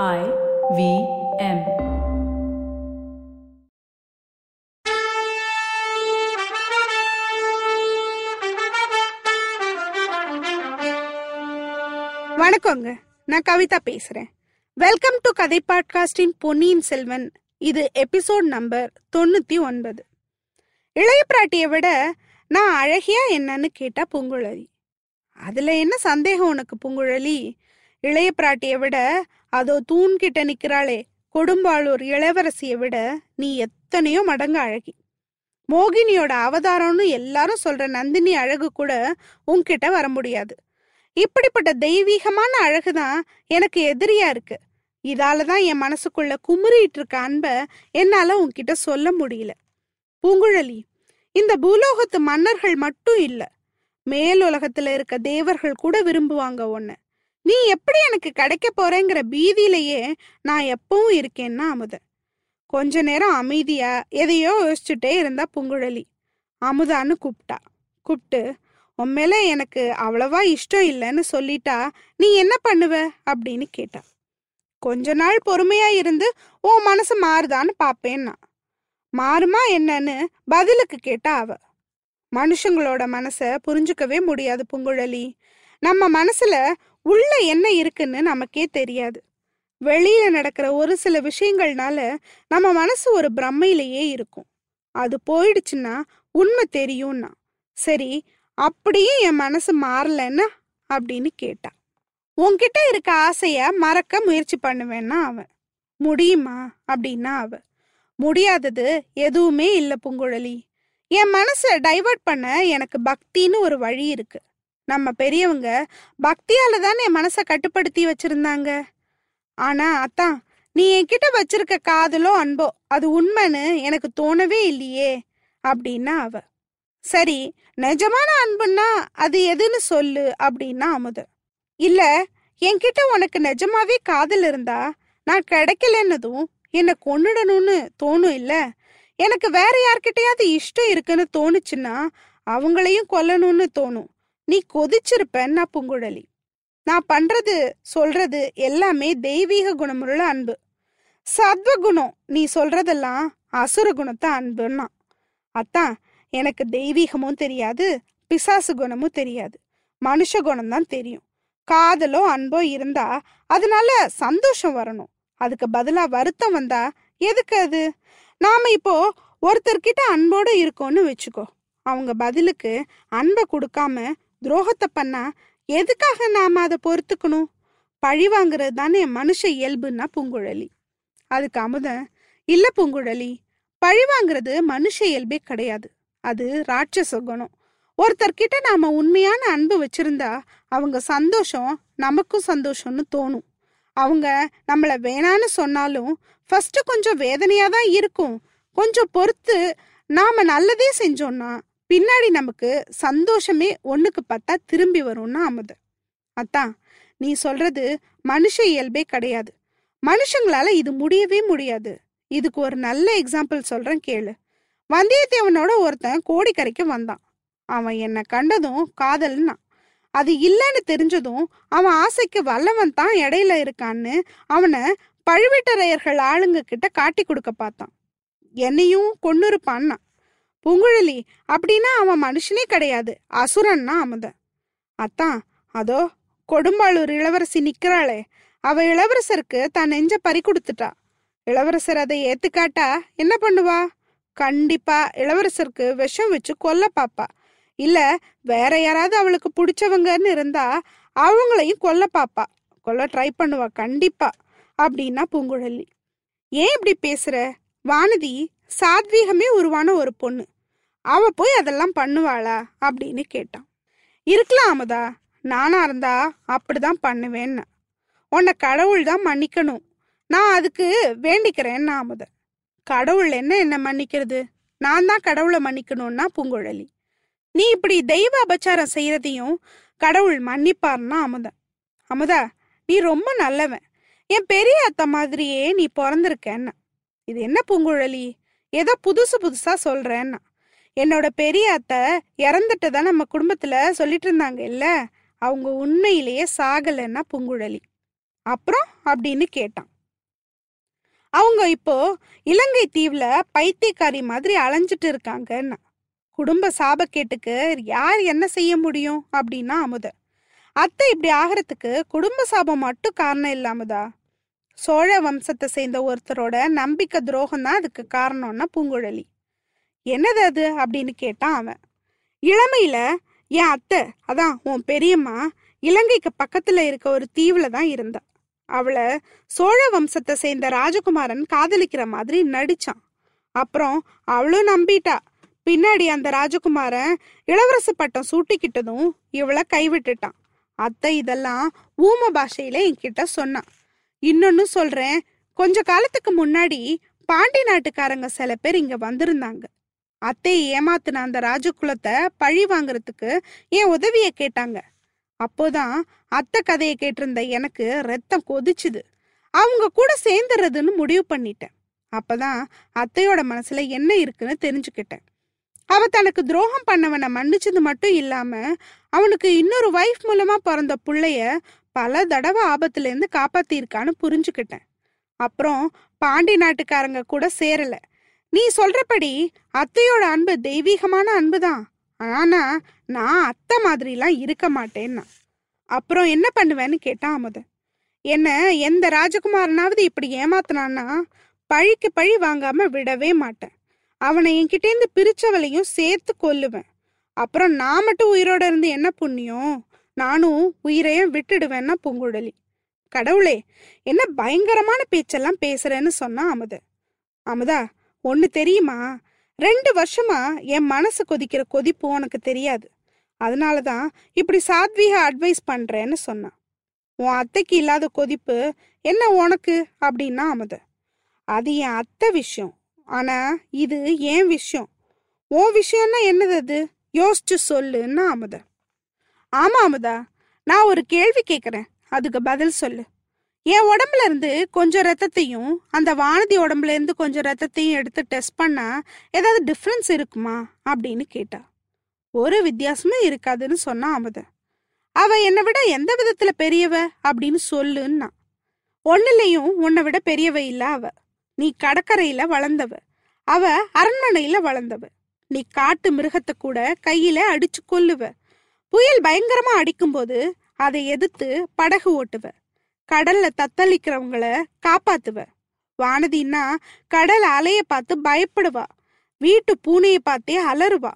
I V M. வணக்கங்க. நான் கவிதா பேசுறேன். வெல்கம் டு கதை பாட்காஸ்டின் பொன்னியின் செல்வன். இது எபிசோட் நம்பர் தொண்ணூத்தி ஒன்பது. இளைய பிராட்டியை விட நான் அழகியா என்னன்னு கேட்டா பூங்குழலி. அதுல என்ன சந்தேகம் உனக்கு பூங்குழலி? இளைய பிராட்டியை விட அதோ தூண் கிட்ட நிக்கிறாளே கொடும்பாளூர் இளவரசியை விட நீ எத்தனையோ மடங்கு அழகி. மோகினியோட அவதாரம்னு எல்லாரும் சொல்ற நந்தினி அழகு கூட உன்கிட்ட வர முடியாது. இப்படிப்பட்ட தெய்வீகமான அழகுதான் எனக்கு எதிரியா இருக்கு. இதால தான் என் மனசுக்குள்ள குமுறிட்டு இருக்க அன்ப என்னால உன்கிட்ட சொல்ல முடியல. பூங்குழலி இந்த பூலோகத்து மன்னர்கள் மட்டும் இல்ல மேலுலகத்துல இருக்க தேவர்கள் கூட விரும்புவாங்க ஒன்னு நீ எப்படி எனக்கு கிடைக்க போறேங்கிற பீதியிலேயே நான் எப்பவும் இருக்கேன்னா அமுத. கொஞ்ச நேரம் அமைதியா எதையோ யோசிச்சுட்டே இருந்தா பூங்குழலி. அமுதான்னு கூப்பிட்டா. கூப்பிட்டு உன் மேல எனக்கு அவ்வளவா இஷ்டம் இல்லைன்னு சொல்லிட்டா நீ என்ன பண்ணுவ? அப்படின்னு கேட்டா. கொஞ்ச நாள் பொறுமையா இருந்து உன் மனசு மாறுதான்னு பாப்பேன்னா. மாறுமா என்னன்னு பதிலுக்கு கேட்டா அவ. மனுஷங்களோட மனசை புரிஞ்சுக்கவே முடியாது புங்குழலி. நம்ம மனசுல உள்ள என்ன இருக்குன்னு நமக்கே தெரியாது. வெளியில நடக்கிற ஒரு சில விஷயங்கள்னால நம்ம மனசு ஒரு பிரம்மையிலேயே இருக்கும். அது போயிடுச்சுன்னா உண்மை தெரியும்னா சரி அப்படியே என் மனசு மாறலன்னா அப்படின்னு கேட்டா. உன்கிட்ட இருக்க ஆசைய மறக்க முயற்சி பண்ணுவேன்னா அவன் முடியுமா? அப்படின்னா அவ. முடியாதது எதுவுமே இல்லை பூங்குழலி. என் மனசை டைவர்ட் பண்ண எனக்கு பக்தின்னு ஒரு வழி இருக்கு. நம்ம பெரியவங்க பக்தியால தானே என் மனசை கட்டுப்படுத்தி வச்சிருந்தாங்க. ஆனா அத்தான் நீ என்கிட்ட வச்சிருக்க காதலோ அன்போ அது உண்மைன்னு எனக்கு தோணவே இல்லையே அப்படின்னா அவ. சரி நிஜமான அன்புன்னா அது எதுன்னு சொல்லு அப்படின்னா அமுத. இல்ல என்கிட்ட உனக்கு நிஜமாவே காதல் இருந்தா நான் கிடைக்கலன்னதும் என்னை கொன்னுடணும்னு தோணும் இல்ல? எனக்கு வேற யார்கிட்டயாவது இஷ்டம் இருக்குன்னு தோணுச்சுன்னா அவங்களையும் கொல்லணும்னு தோணும். நீ கொதிச்சிருப்பேன்னா பூங்குழலி. நான் பண்றது சொல்றது எல்லாமே தெய்வீக குணமுள்ள அன்பு. சத்வகுணம் நீ சொல்றதெல்லாம் அசுர குணத்தை அன்புன்னா. அத்தான் எனக்கு தெய்வீகமும் தெரியாது பிசாசு குணமும் தெரியாது. மனுஷ குணம் தான் தெரியும். காதலோ அன்போ இருந்தா அதனால சந்தோஷம் வரணும். அதுக்கு பதிலா வருத்தம் வந்தா எதுக்கு அது? நாம இப்போ ஒருத்தர்கிட்ட அன்போடு இருக்கோம்னு வச்சுக்கோ. அவங்க பதிலுக்கு அன்பை கொடுக்காம துரோகத்தை பண்ணா எதுக்காக நாம அதை பொறுத்துக்கணும்? பழி வாங்குறது தானே மனுஷ இயல்புன்னா பூங்குழலி. அதுக்கு அமுதன் இல்ல பூங்குழலி பழி வாங்குறது மனுஷ இயல்பே கிடையாது. அது ராட்சச குணம். ஒருத்தர்கிட்ட நாம உண்மையான அன்பு வச்சிருந்தா அவங்க சந்தோஷம் நமக்கும் சந்தோஷம்னு தோணும். அவங்க நம்மள வேணான்னு சொன்னாலும் ஃபர்ஸ்ட் கொஞ்சம் வேதனையா தான் இருக்கும். கொஞ்சம் பொறுத்து நாம நல்லதே செஞ்சோம்னா பின்னாடி நமக்கு சந்தோஷமே ஒன்றுக்கு பார்த்தா திரும்பி வரும்னா அமுது. அத்தான் நீ சொல்றது மனுஷ இயல்பே கிடையாது. மனுஷங்களால இது முடியவே முடியாது. இதுக்கு ஒரு நல்ல எக்ஸாம்பிள் சொல்றேன் கேளு. வந்தியத்தேவனோட ஒருத்தன் கோடிக்கரைக்கு வந்தான். அவன் என்னை கண்டதும் காதல்னா. அது இல்லைன்னு தெரிஞ்சதும் அவன் ஆசைக்கு வல்லவன் தான் இடையில இருக்கான்னு அவனை பழுவேட்டரையர்கள் ஆளுங்க கிட்ட காட்டி கொடுக்க பார்த்தான். என்னையும் கொன்னுருப்பான்னா. பூங்குழலி அப்படின்னா அவன் மனுஷனே கிடையாது. அசுரன்னா அமுதன் அத்தான் அதோ கொடும்பாளூர் இளவரசி நிக்கிறாளே. அவ இளவரசருக்கு தான் நெஞ்ச பறி கொடுத்துட்டா. இளவரசர் அதை ஏத்துக்காட்டா? என்ன பண்ணுவா? கண்டிப்பா இளவரசருக்கு விஷம் வச்சு கொல்ல பாப்பா. இல்ல வேற யாராவது அவளுக்கு பிடிச்சவங்கன்னு இருந்தா அவங்களையும் கொல்ல பாப்பா. கொல்ல ட்ரை பண்ணுவா கண்டிப்பா. அப்படின்னா பூங்குழலி. ஏன் இப்படி பேசுற? வானதி சாத்வீகமே உருவான ஒரு பொண்ணு. அவ போய் அதெல்லாம் பண்ணுவாளா அப்படின்னு கேட்டான். இருக்கலாம் அமுதா நானா இருந்தா அப்படிதான் பண்ணுவேன்னு. உன்னை கடவுள் தான் மன்னிக்கணும். நான் அதுக்கு வேண்டிக்கிறேன்னா அமுத கடவுள் என்ன என்ன மன்னிக்கிறது? நான் தான் கடவுளை மன்னிக்கணும்னா பூங்குழலி. நீ இப்படி தெய்வ அபச்சாரம் செய்யறதையும் கடவுள் மன்னிப்பார்னா அமுத. அமுதா நீ ரொம்ப நல்லவன். என் பெரிய அத்தை மாதிரியே நீ பிறந்திருக்கேன்னா. இது என்ன பூங்குழலி? ஏதோ புதுசு புதுசா சொல்றேன்னா. என்னோட பெரிய அத்தை இறந்துட்டு தான் நம்ம குடும்பத்துல சொல்லிட்டு இருந்தாங்க இல்ல? அவங்க உண்மையிலேயே சாகலைன்னா பூங்குழலி. அப்புறம் அப்படின்னு கேட்டான். அவங்க இப்போ இலங்கை தீவுல பைத்தியக்காரி மாதிரி அலைஞ்சிட்டு இருக்காங்கன்னா. குடும்ப சாபக்கேட்டுக்கு யார் என்ன செய்ய முடியும் அப்படின்னா அமுத. அத்தை இப்படி ஆகிறதுக்கு குடும்ப சாபம் மட்டும் காரணம் இல்லாமதா? சோழ வம்சத்தை சேர்ந்த ஒருத்தரோட நம்பிக்கை துரோகம் தான் அதுக்கு காரணம்னா பூங்குழலி. என்னது அது? அப்படின்னு கேட்டான் அவன். இளமையில என் அத்தை அதான் உன் பெரியம்மா இலங்கைக்கு பக்கத்துல இருக்க ஒரு தீவுல தான் இருந்தா. அவளை சோழ வம்சத்தை சேர்ந்த ராஜகுமாரன் காதலிக்கிற மாதிரி நடிச்சான். அப்புறம் அவளும் நம்பிட்டா. பின்னாடி அந்த ராஜகுமாரன் இளவரசு பட்டம் சூட்டிக்கிட்டதும் இவளை கைவிட்டுட்டான். அத்தை இதெல்லாம் ஊம பாஷையில என்கிட்ட சொன்னான். இன்னொன்னு சொல்றேன் கொஞ்ச காலத்துக்கு முன்னாடி பாண்டி நாட்டுக்காரங்க சில பேர் இங்க வந்திருந்தாங்க. அத்தையை ஏமாத்தின அந்த ராஜகுலத்தை பழி வாங்குறதுக்கு என் உதவிய கேட்டாங்க. அப்போதான் அத்தை கதையை கேட்டிருந்த எனக்கு ரத்தம் கொதிச்சுது. அவங்க கூட சேர்ந்துறதுன்னு முடிவு பண்ணிட்டேன். அப்பதான் அத்தையோட மனசுல என்ன இருக்குன்னு தெரிஞ்சுக்கிட்டேன். அவ தனக்கு துரோகம் பண்ணவனை மன்னிச்சது மட்டும் இல்லாம அவனுக்கு இன்னொரு வைஃப் மூலமா பிறந்த பிள்ளைய பல தடவை ஆபத்துல இருந்து காப்பாத்திருக்கான்னு புரிஞ்சுக்கிட்டேன். அப்புறம் பாண்டி நாட்டுக்காரங்க கூட சேரலை. நீ சொல்றபடி அத்தையோட அன்பு தெய்வீகமான அன்புதான். ஆனா நான் அத்தை மாதிரிலாம் இருக்க மாட்டேன்னா. அப்புறம் என்ன பண்ணுவேன்னு கேட்டா அமுத. என்ன எந்த ராஜகுமாரனாவது இப்படி ஏமாத்தினான்னா பழிக்கு பழி வாங்காம விடவே மாட்டேன். அவனை என்கிட்டேருந்து பிரிச்சவளையும் சேர்த்து கொல்லுவேன். அப்புறம் நான் மட்டும் உயிரோட இருந்து என்ன புண்ணியம்? நானும் உயிரையும் விட்டுடுவேன்னா பூங்குழலி. கடவுளே என்ன பயங்கரமான பேச்செல்லாம் பேசுறேன்னு சொன்னா அமுத. அமுதா ஒன்று தெரியுமா? ரெண்டு வருஷமா என் மனசு கொதிக்கிற கொதிப்பு உனக்கு தெரியாது. அதனால தான் இப்படி சாத்வீக அட்வைஸ் பண்ணுறேன்னு சொன்னான். உன் அத்தைக்கு இல்லாத கொதிப்பு என்ன உனக்கு? அப்படின்னா அமுத. அது என் அத்தை விஷயம். ஆனால் இது என் விஷயம். உன் விஷயம்னா என்னது அது? யோசிச்சு சொல்லுன்னா அமுத. ஆமாம் அமுதா நான் ஒரு கேள்வி கேட்குறேன் அதுக்கு பதில் சொல்லு. என் உடம்புல இருந்து கொஞ்சம் ரத்தத்தையும் அந்த வானதி உடம்புல இருந்து கொஞ்சம் ரத்தத்தையும் எடுத்து டெஸ்ட் பண்ணா ஏதாவது டிஃப்ரென்ஸ் இருக்குமா? அப்படின்னு கேட்டா. ஒரு வித்தியாசமும் இருக்காதுன்னு சொன்னா அமுத அவ என்னை விட எந்த விதத்துல பெரியவ? அப்படின்னு சொல்லுன்னா. ஒன்னுலையும் உன்னை விட பெரியவ இல்ல அவ. நீ கடற்கரையில வளர்ந்தவ. அவ அரண்மனையில வளர்ந்தவ. நீ காட்டு மிருகத்தை கூட கையில அடிச்சு கொல்லுவ. புயல் பயங்கரமா அடிக்கும்போது அதை எதிர்த்து படகு ஓட்டுவ. கடல்ல தத்தளிக்கிறவங்கள காப்பாத்துவ. வானதின்னா கடல் அலைய பார்த்து பயப்படுவா. வீட்டு பூனையை பார்த்தே அலறுவா.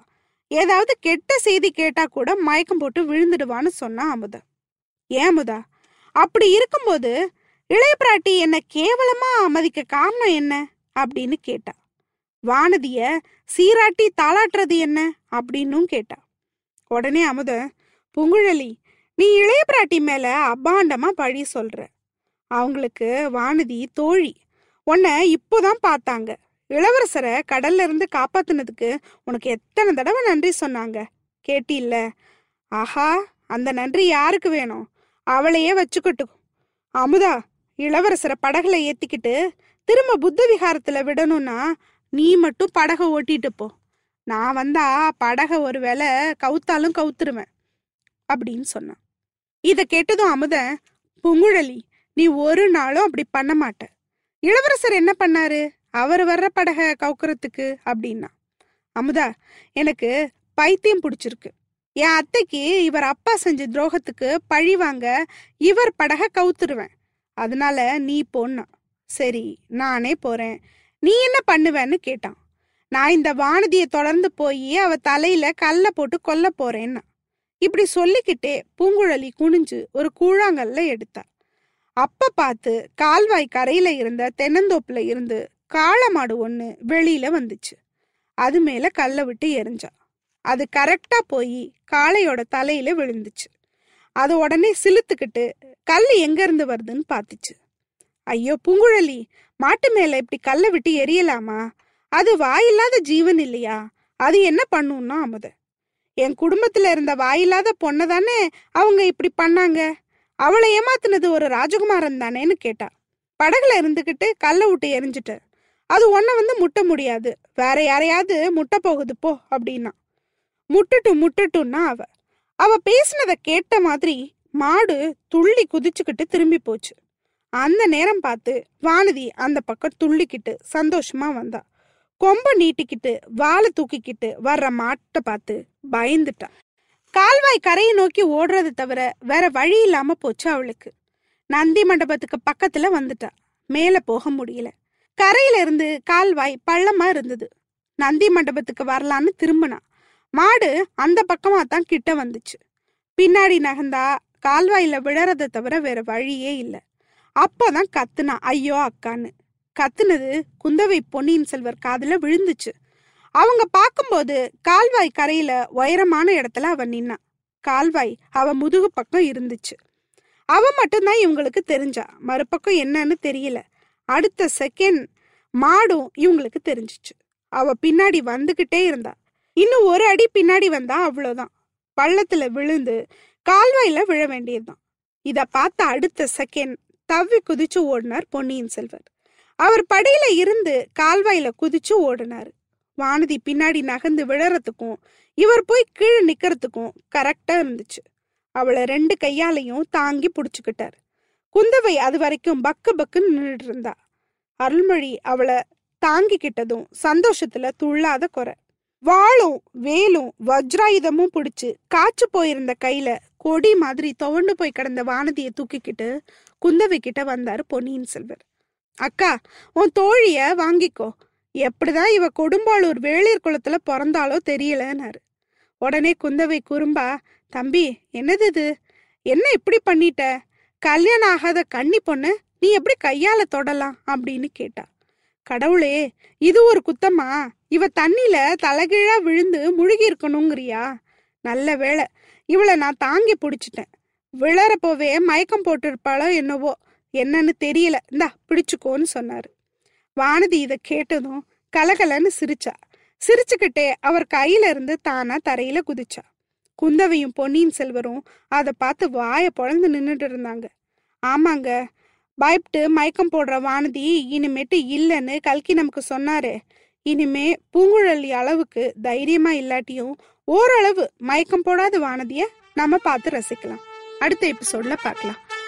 ஏதாவது கெட்ட செய்தி கேட்டா கூட மயக்கம் போட்டு விழுந்துடுவான்னு சொன்னா அமுதா. ஏன் அமுதா? அப்படி இருக்கும்போது இளைய பிராட்டி என்ன கேவலமா அமதிக்க காரணம் என்ன? அப்படின்னு கேட்டா. வானதிய சீராட்டி தாளாட்டுறது என்ன? அப்படின்னும் கேட்டா. உடனே அமுத புங்குழலி நீ இளைய பிராட்டி மேல அபாண்டமா பழி சொல்ற. அவங்களுக்கு வானதி தோழி உன்னை இப்போதான் பார்த்தாங்க. இளவரசரை கடல்ல இருந்து காப்பாத்தினதுக்கு உனக்கு எத்தனை தடவை நன்றி சொன்னாங்க? கேட்டில்ல. ஆஹா அந்த நன்றி யாருக்கு வேணும்? அவளையே வச்சுக்கட்டும். அமுதா இளவரசரை படகுல ஏத்திக்கிட்டு திரும்ப புத்த விகாரத்துல விடணும்னா நீ மட்டும் படகை ஓட்டிட்டு போ. நான் வந்தா படகை ஒருவேளை கவுத்தாலும் கவுத்துருவேன் அப்படின்னு சொன்னான். இத கேட்டதும் அமுதன் புங்குழலி நீ ஒரு நாளும் அப்படி பண்ண மாட்ட. இளவரசர் என்ன பண்ணாரு? அவர் வர்ற படகை கவுக்குறதுக்கு அப்படின்னா. அமுதா எனக்கு பைத்தியம் பிடிச்சிருக்கு. என் அத்தைக்கு இவர் அப்பா செஞ்ச துரோகத்துக்கு பழி வாங்க இவர் படகை கவுத்துருவேன். அதனால நீ போனா சரி நானே போறேன். நீ என்ன பண்ணுவேன்னு கேட்டான். நான் இந்த வானதியை தொடர்ந்து போய் அவ தலையில கல்ல போட்டு கொல்ல போறேன்னா. இப்படி சொல்லிக்கிட்டே பூங்குழலி குனிஞ்சு ஒரு கூழாங்கல்ல எடுத்தா. அப்ப பார்த்து கால்வாய் கரையில இருந்த தென்னந்தோப்புல இருந்து காளமாடு ஒண்ணு வெளியில வந்துச்சு. அது மேல கல்ல விட்டு எரிஞ்சா. அது கரெக்டா போய் காளையோட தலையில விழுந்துச்சு. அது உடனே சிலுத்துக்கிட்டு கல் எங்க இருந்து வருதுன்னு பார்த்துச்சு. ஐயோ பூங்குழலி மாட்டு மேல இப்படி கல்லை விட்டு எரியலாமா? அது வாயில்லாத ஜீவன் இல்லையா? அது என்ன பண்ணும்னா அமுத. என் குடும்பத்துல இருந்த வாயில்லாத பொண்ணை தானே அவங்க இப்படி பண்ணாங்க? அவளை ஏமாத்தினது ஒரு ராஜகுமாரன் தானேன்னு கேட்டா. படகுல இருந்துகிட்டு கல்லை விட்டு எரிஞ்சிட்ட. அது ஒன்ன வந்து முட்ட முடியாது. வேற யாரையாவது முட்ட போகுது போ அப்படின்னா. முட்டட்டும் முட்டட்டும்னா அவ. அவ பேசினதை கேட்ட மாதிரி மாடு துள்ளி குதிச்சுக்கிட்டு திரும்பி போச்சு. அந்த நேரம் பார்த்து வானதி அந்த பக்கம் துள்ளிக்கிட்டு சந்தோஷமா வந்தா. கொம்ப நீட்டிக்கிட்டு வாழை தூக்கிக்கிட்டு வர்ற மாட்டை பார்த்து பயந்துட்டா. கால்வாய் கரையை நோக்கி ஓடுறது தவிர வேற வழி இல்லாம போச்சு அவளுக்கு. நந்தி மண்டபத்துக்கு பக்கத்துல வந்துட்டா. மேல போக முடியல. கரையில இருந்து கால்வாய் பள்ளமா இருந்தது. நந்தி மண்டபத்துக்கு வரலான்னு திரும்பினா. மாடு அந்த பக்கமா தான் கிட்ட வந்துச்சு. பின்னாடி நகர்ந்தா கால்வாயில விழறதை தவிர வேற வழியே இல்லை. அப்போதான் கத்துனா ஐயோ அக்கான்னு. கத்துனது குந்தவை பொன்னியின் செல்வர் காதுல விழுந்துச்சு. அவங்க பார்க்கும்போது கால்வாய் கரையில உயரமான இடத்துல அவன் நின்னான். கால்வாய் அவ முதுகு பக்கம் இருந்துச்சு. அவ மட்டும்தான் இவங்களுக்கு தெரிஞ்சா. மறுபக்கம் என்னன்னு தெரியல. அடுத்த செகண்ட் மாடும் இவங்களுக்கு தெரிஞ்சிச்சு. அவ பின்னாடி வந்துகிட்டே இருந்தா. இன்னும் ஒரு அடி பின்னாடி வந்தா அவ்வளோதான் பள்ளத்துல விழுந்து கால்வாயில விழ வேண்டியதுதான். இதை பார்த்த அடுத்த செகண்ட் தவ்வி குதிச்சு ஓடினார் பொன்னியின் செல்வர். அவர் படியில இருந்து கால்வாயில குதிச்சு ஓடினாரு. வானதி பின்னாடி நகர்ந்து விழறதுக்கும் இவர் போய் கீழே நிக்கிறதுக்கும் கரெக்டா இருந்துச்சு. அவளை ரெண்டு கையாலையும் தாங்கி புடிச்சுக்கிட்டார். குந்தவை அது வரைக்கும் பக்கு பக்குன்னு நின்றுட்டு இருந்தா. அருள்மொழி அவளை தாங்கிக்கிட்டதும் சந்தோஷத்துல துள்ளாத குறை. வாளும் வேலும் வஜ்ராயுதமும் பிடிச்சு காய்ச்சி போயிருந்த கையில கொடி மாதிரி துவண்டு போய் கிடந்த வானதியை தூக்கிக்கிட்டு குந்தவை கிட்ட வந்தாரு பொன்னியின் செல்வர். அக்கா உன் தோழிய வாங்கிக்கோ. எப்படிதான் இவ கொடும்பாளூர் வேளிர் குளத்துல பிறந்தாலோ தெரியலன்னாரு. உடனே குந்தவை குறும்பா தம்பி என்னது இது என்ன இப்படி பண்ணிட்ட? கல்யாணம் ஆகாத கன்னி பொண்ணு நீ எப்படி கையால தொடலாம்? அப்படின்னு கேட்டா. கடவுளே இது ஒரு குத்தமா? இவ தண்ணில தலைகீழா விழுந்து முழுகி இருக்கணுங்கிறியா நல்ல வேளை இவளை நான் தாங்கி பிடிச்சிட்டேன். விழறப்போவே மயக்கம் போட்டிருப்பாளோ என்னவோ என்னன்னு தெரியல. இந்தா பிடிச்சுக்கோன்னு சொன்னாரு. வானதி இதை கேட்டதும் கலகலன்னு சிரிச்சா. சிரிச்சுக்கிட்டே அவர் கையில இருந்து தானா தரையில குதிச்சா. குந்தவையும் பொன்னியின் செல்வரும் அதை பார்த்து வாயை பொழந்து நின்றுட்டு இருந்தாங்க. ஆமாங்க பயப்பட்டு மயக்கம் போடுற வானதி இனிமேட்டு இல்லைன்னு கல்கி நமக்கு சொன்னாரே. இனிமே பூங்குழலி அளவுக்கு தைரியமா இல்லாட்டியும் ஓரளவு மயக்கம் போடாத வானதிய நம்ம பார்த்து ரசிக்கலாம். அடுத்த எபிசோட்ல பார்க்கலாம்.